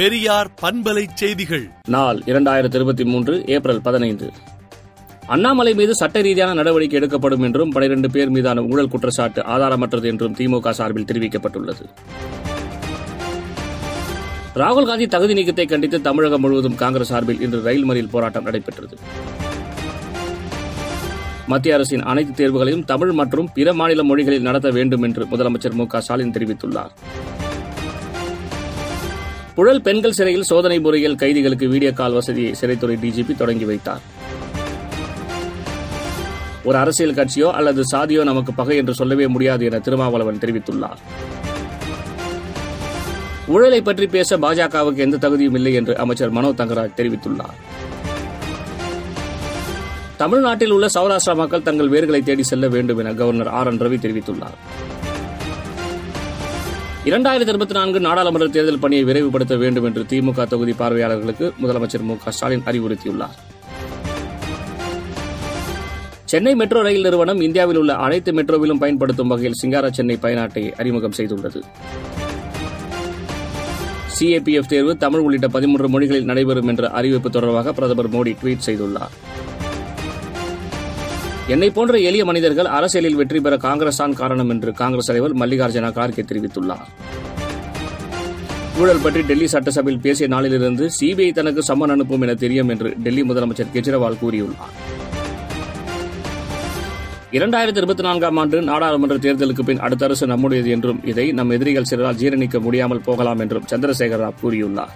பெரியார் பண்பலை செய்திகள். நாள் இரண்டாயிரத்தி இருபத்தி மூன்று ஏப்ரல் பதினைந்து. அண்ணாமலை மீது சட்ட ரீதியான நடவடிக்கை எடுக்கப்படும் என்றும் பனிரெண்டு பேர் மீதான ஊழல் குற்றச்சாட்டு ஆதாரமற்றது என்றும் திமுக சார்பில் தெரிவிக்கப்பட்டுள்ளது. ராகுல் காந்தி தகுதி நீக்கத்தை கண்டித்து தமிழகம் முழுவதும் காங்கிரஸ் சார்பில் இன்று ரயில் மறியல் போராட்டம் நடைபெற்றது. மத்திய அரசின் அனைத்து தேர்வுகளையும் தமிழ் மற்றும் பிற மாநில மொழிகளில் நடத்த வேண்டும் என்று முதலமைச்சர் மு க ஸ்டாலின் தெரிவித்துள்ளார். புழல் பெண்கள் சிறையில் சோதனை முறையில் கைதிகளுக்கு வீடியோ கால் வசதியை சிறைத்துறை டிஜிபி தொடங்கி வைத்தார். ஒரு அரசியல் கட்சியோ அல்லது சாதியோ நமக்கு பகை என்று சொல்லவே முடியாது என திருமாவளவன் தெரிவித்துள்ளார். ஊழலை பற்றி பேச பாஜகவுக்கு எந்த தகுதியும் இல்லை என்று அமைச்சர் மனோ தங்கராஜ் தெரிவித்துள்ளார். தமிழ்நாட்டில் உள்ள சௌராஷ்டிரா மக்கள் தங்கள் வேர்களை தேடி செல்ல வேண்டும் என கவர்னர் ஆர் என் ரவி தெரிவித்துள்ளார். இரண்டாயிரத்தி இருபத்தி நான்கு நாடாளுமன்ற தேர்தல் பணியை விரைவுபடுத்த வேண்டும் என்று திமுக தொகுதி பார்வையாளர்களுக்கு முதலமைச்சர் மு க ஸ்டாலின் அறிவுறுத்தியுள்ளார். சென்னை மெட்ரோ ரயில் நிறுவனம் இந்தியாவில் உள்ள அனைத்து மெட்ரோவிலும் பயன்படுத்தும் வகையில் சிங்கார சென்னை பயனாட்டை அறிமுகம் செய்துள்ளது. சிஏபிஎஃப் தேர்வு தமிழ் உள்ளிட்ட பதிமூன்று மொழிகளில் நடைபெறும் என்ற அறிவிப்பு தொடர்பாக பிரதமர் மோடி ட்வீட் செய்துள்ளார். என்னை போன்ற எளிய மனிதர்கள் அரசியலில் வெற்றி பெற காங்கிரஸ் தான் காரணம் என்று காங்கிரஸ் தலைவர் மல்லிகார்ஜுன கார்கே தெரிவித்துள்ளார். ஊழல் பற்றி டெல்லி சட்டசபையில் பேசிய நாளிலிருந்து சிபிஐ தனக்கு சம்மன் அனுப்பும் என தெரியும் என்று டெல்லி முதலமைச்சர் கெஜ்ரிவால் கூறியுள்ளார். இரண்டாயிரத்தி இருபத்தி நான்காம் ஆண்டு நாடாளுமன்ற தேர்தலுக்கு பின் அடுத்த அரசு நம்முடையது என்றும் இதை நம் எதிரிகள் சிலரால் ஜீரணிக்க முடியாமல் போகலாம் என்றும் சந்திரசேகர ராவ் கூறியுள்ளார்.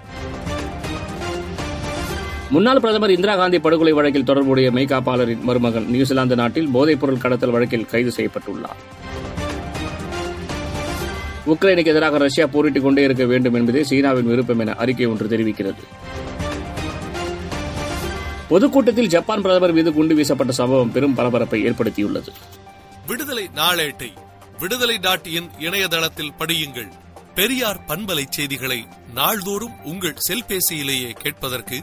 முன்னாள் பிரதமர் இந்திரா காந்தி படுகொலை வழக்கில் தொடர்புடைய மெய்காப்பாளரின் மருமகன் நியூசிலாந்து நாட்டில் போதைப்பொருள் கடத்தல் வழக்கில் கைது செய்யப்பட்டுள்ளார். உக்ரைனுக்கு எதிராக ரஷ்யா போரிட்டுக் கொண்டே இருக்க வேண்டும் என்பதே சீனாவின் விருப்பம் என அறிக்கை ஒன்று தெரிவிக்கிறது. பொதுக்கூட்டத்தில் ஜப்பான் பிரதமர் மீது குண்டு வீசப்பட்ட சம்பவம் பெரும் பரபரப்பை ஏற்படுத்தியுள்ளது. விடுதலை நாளேட்டை விடுதலை டாட் இன் இணையதளத்தில் படியுங்கள். பெரியார் பண்பலை செய்திகளை நாள்தோறும் உங்கள் செல்பேசியிலேயே கேட்பதற்கு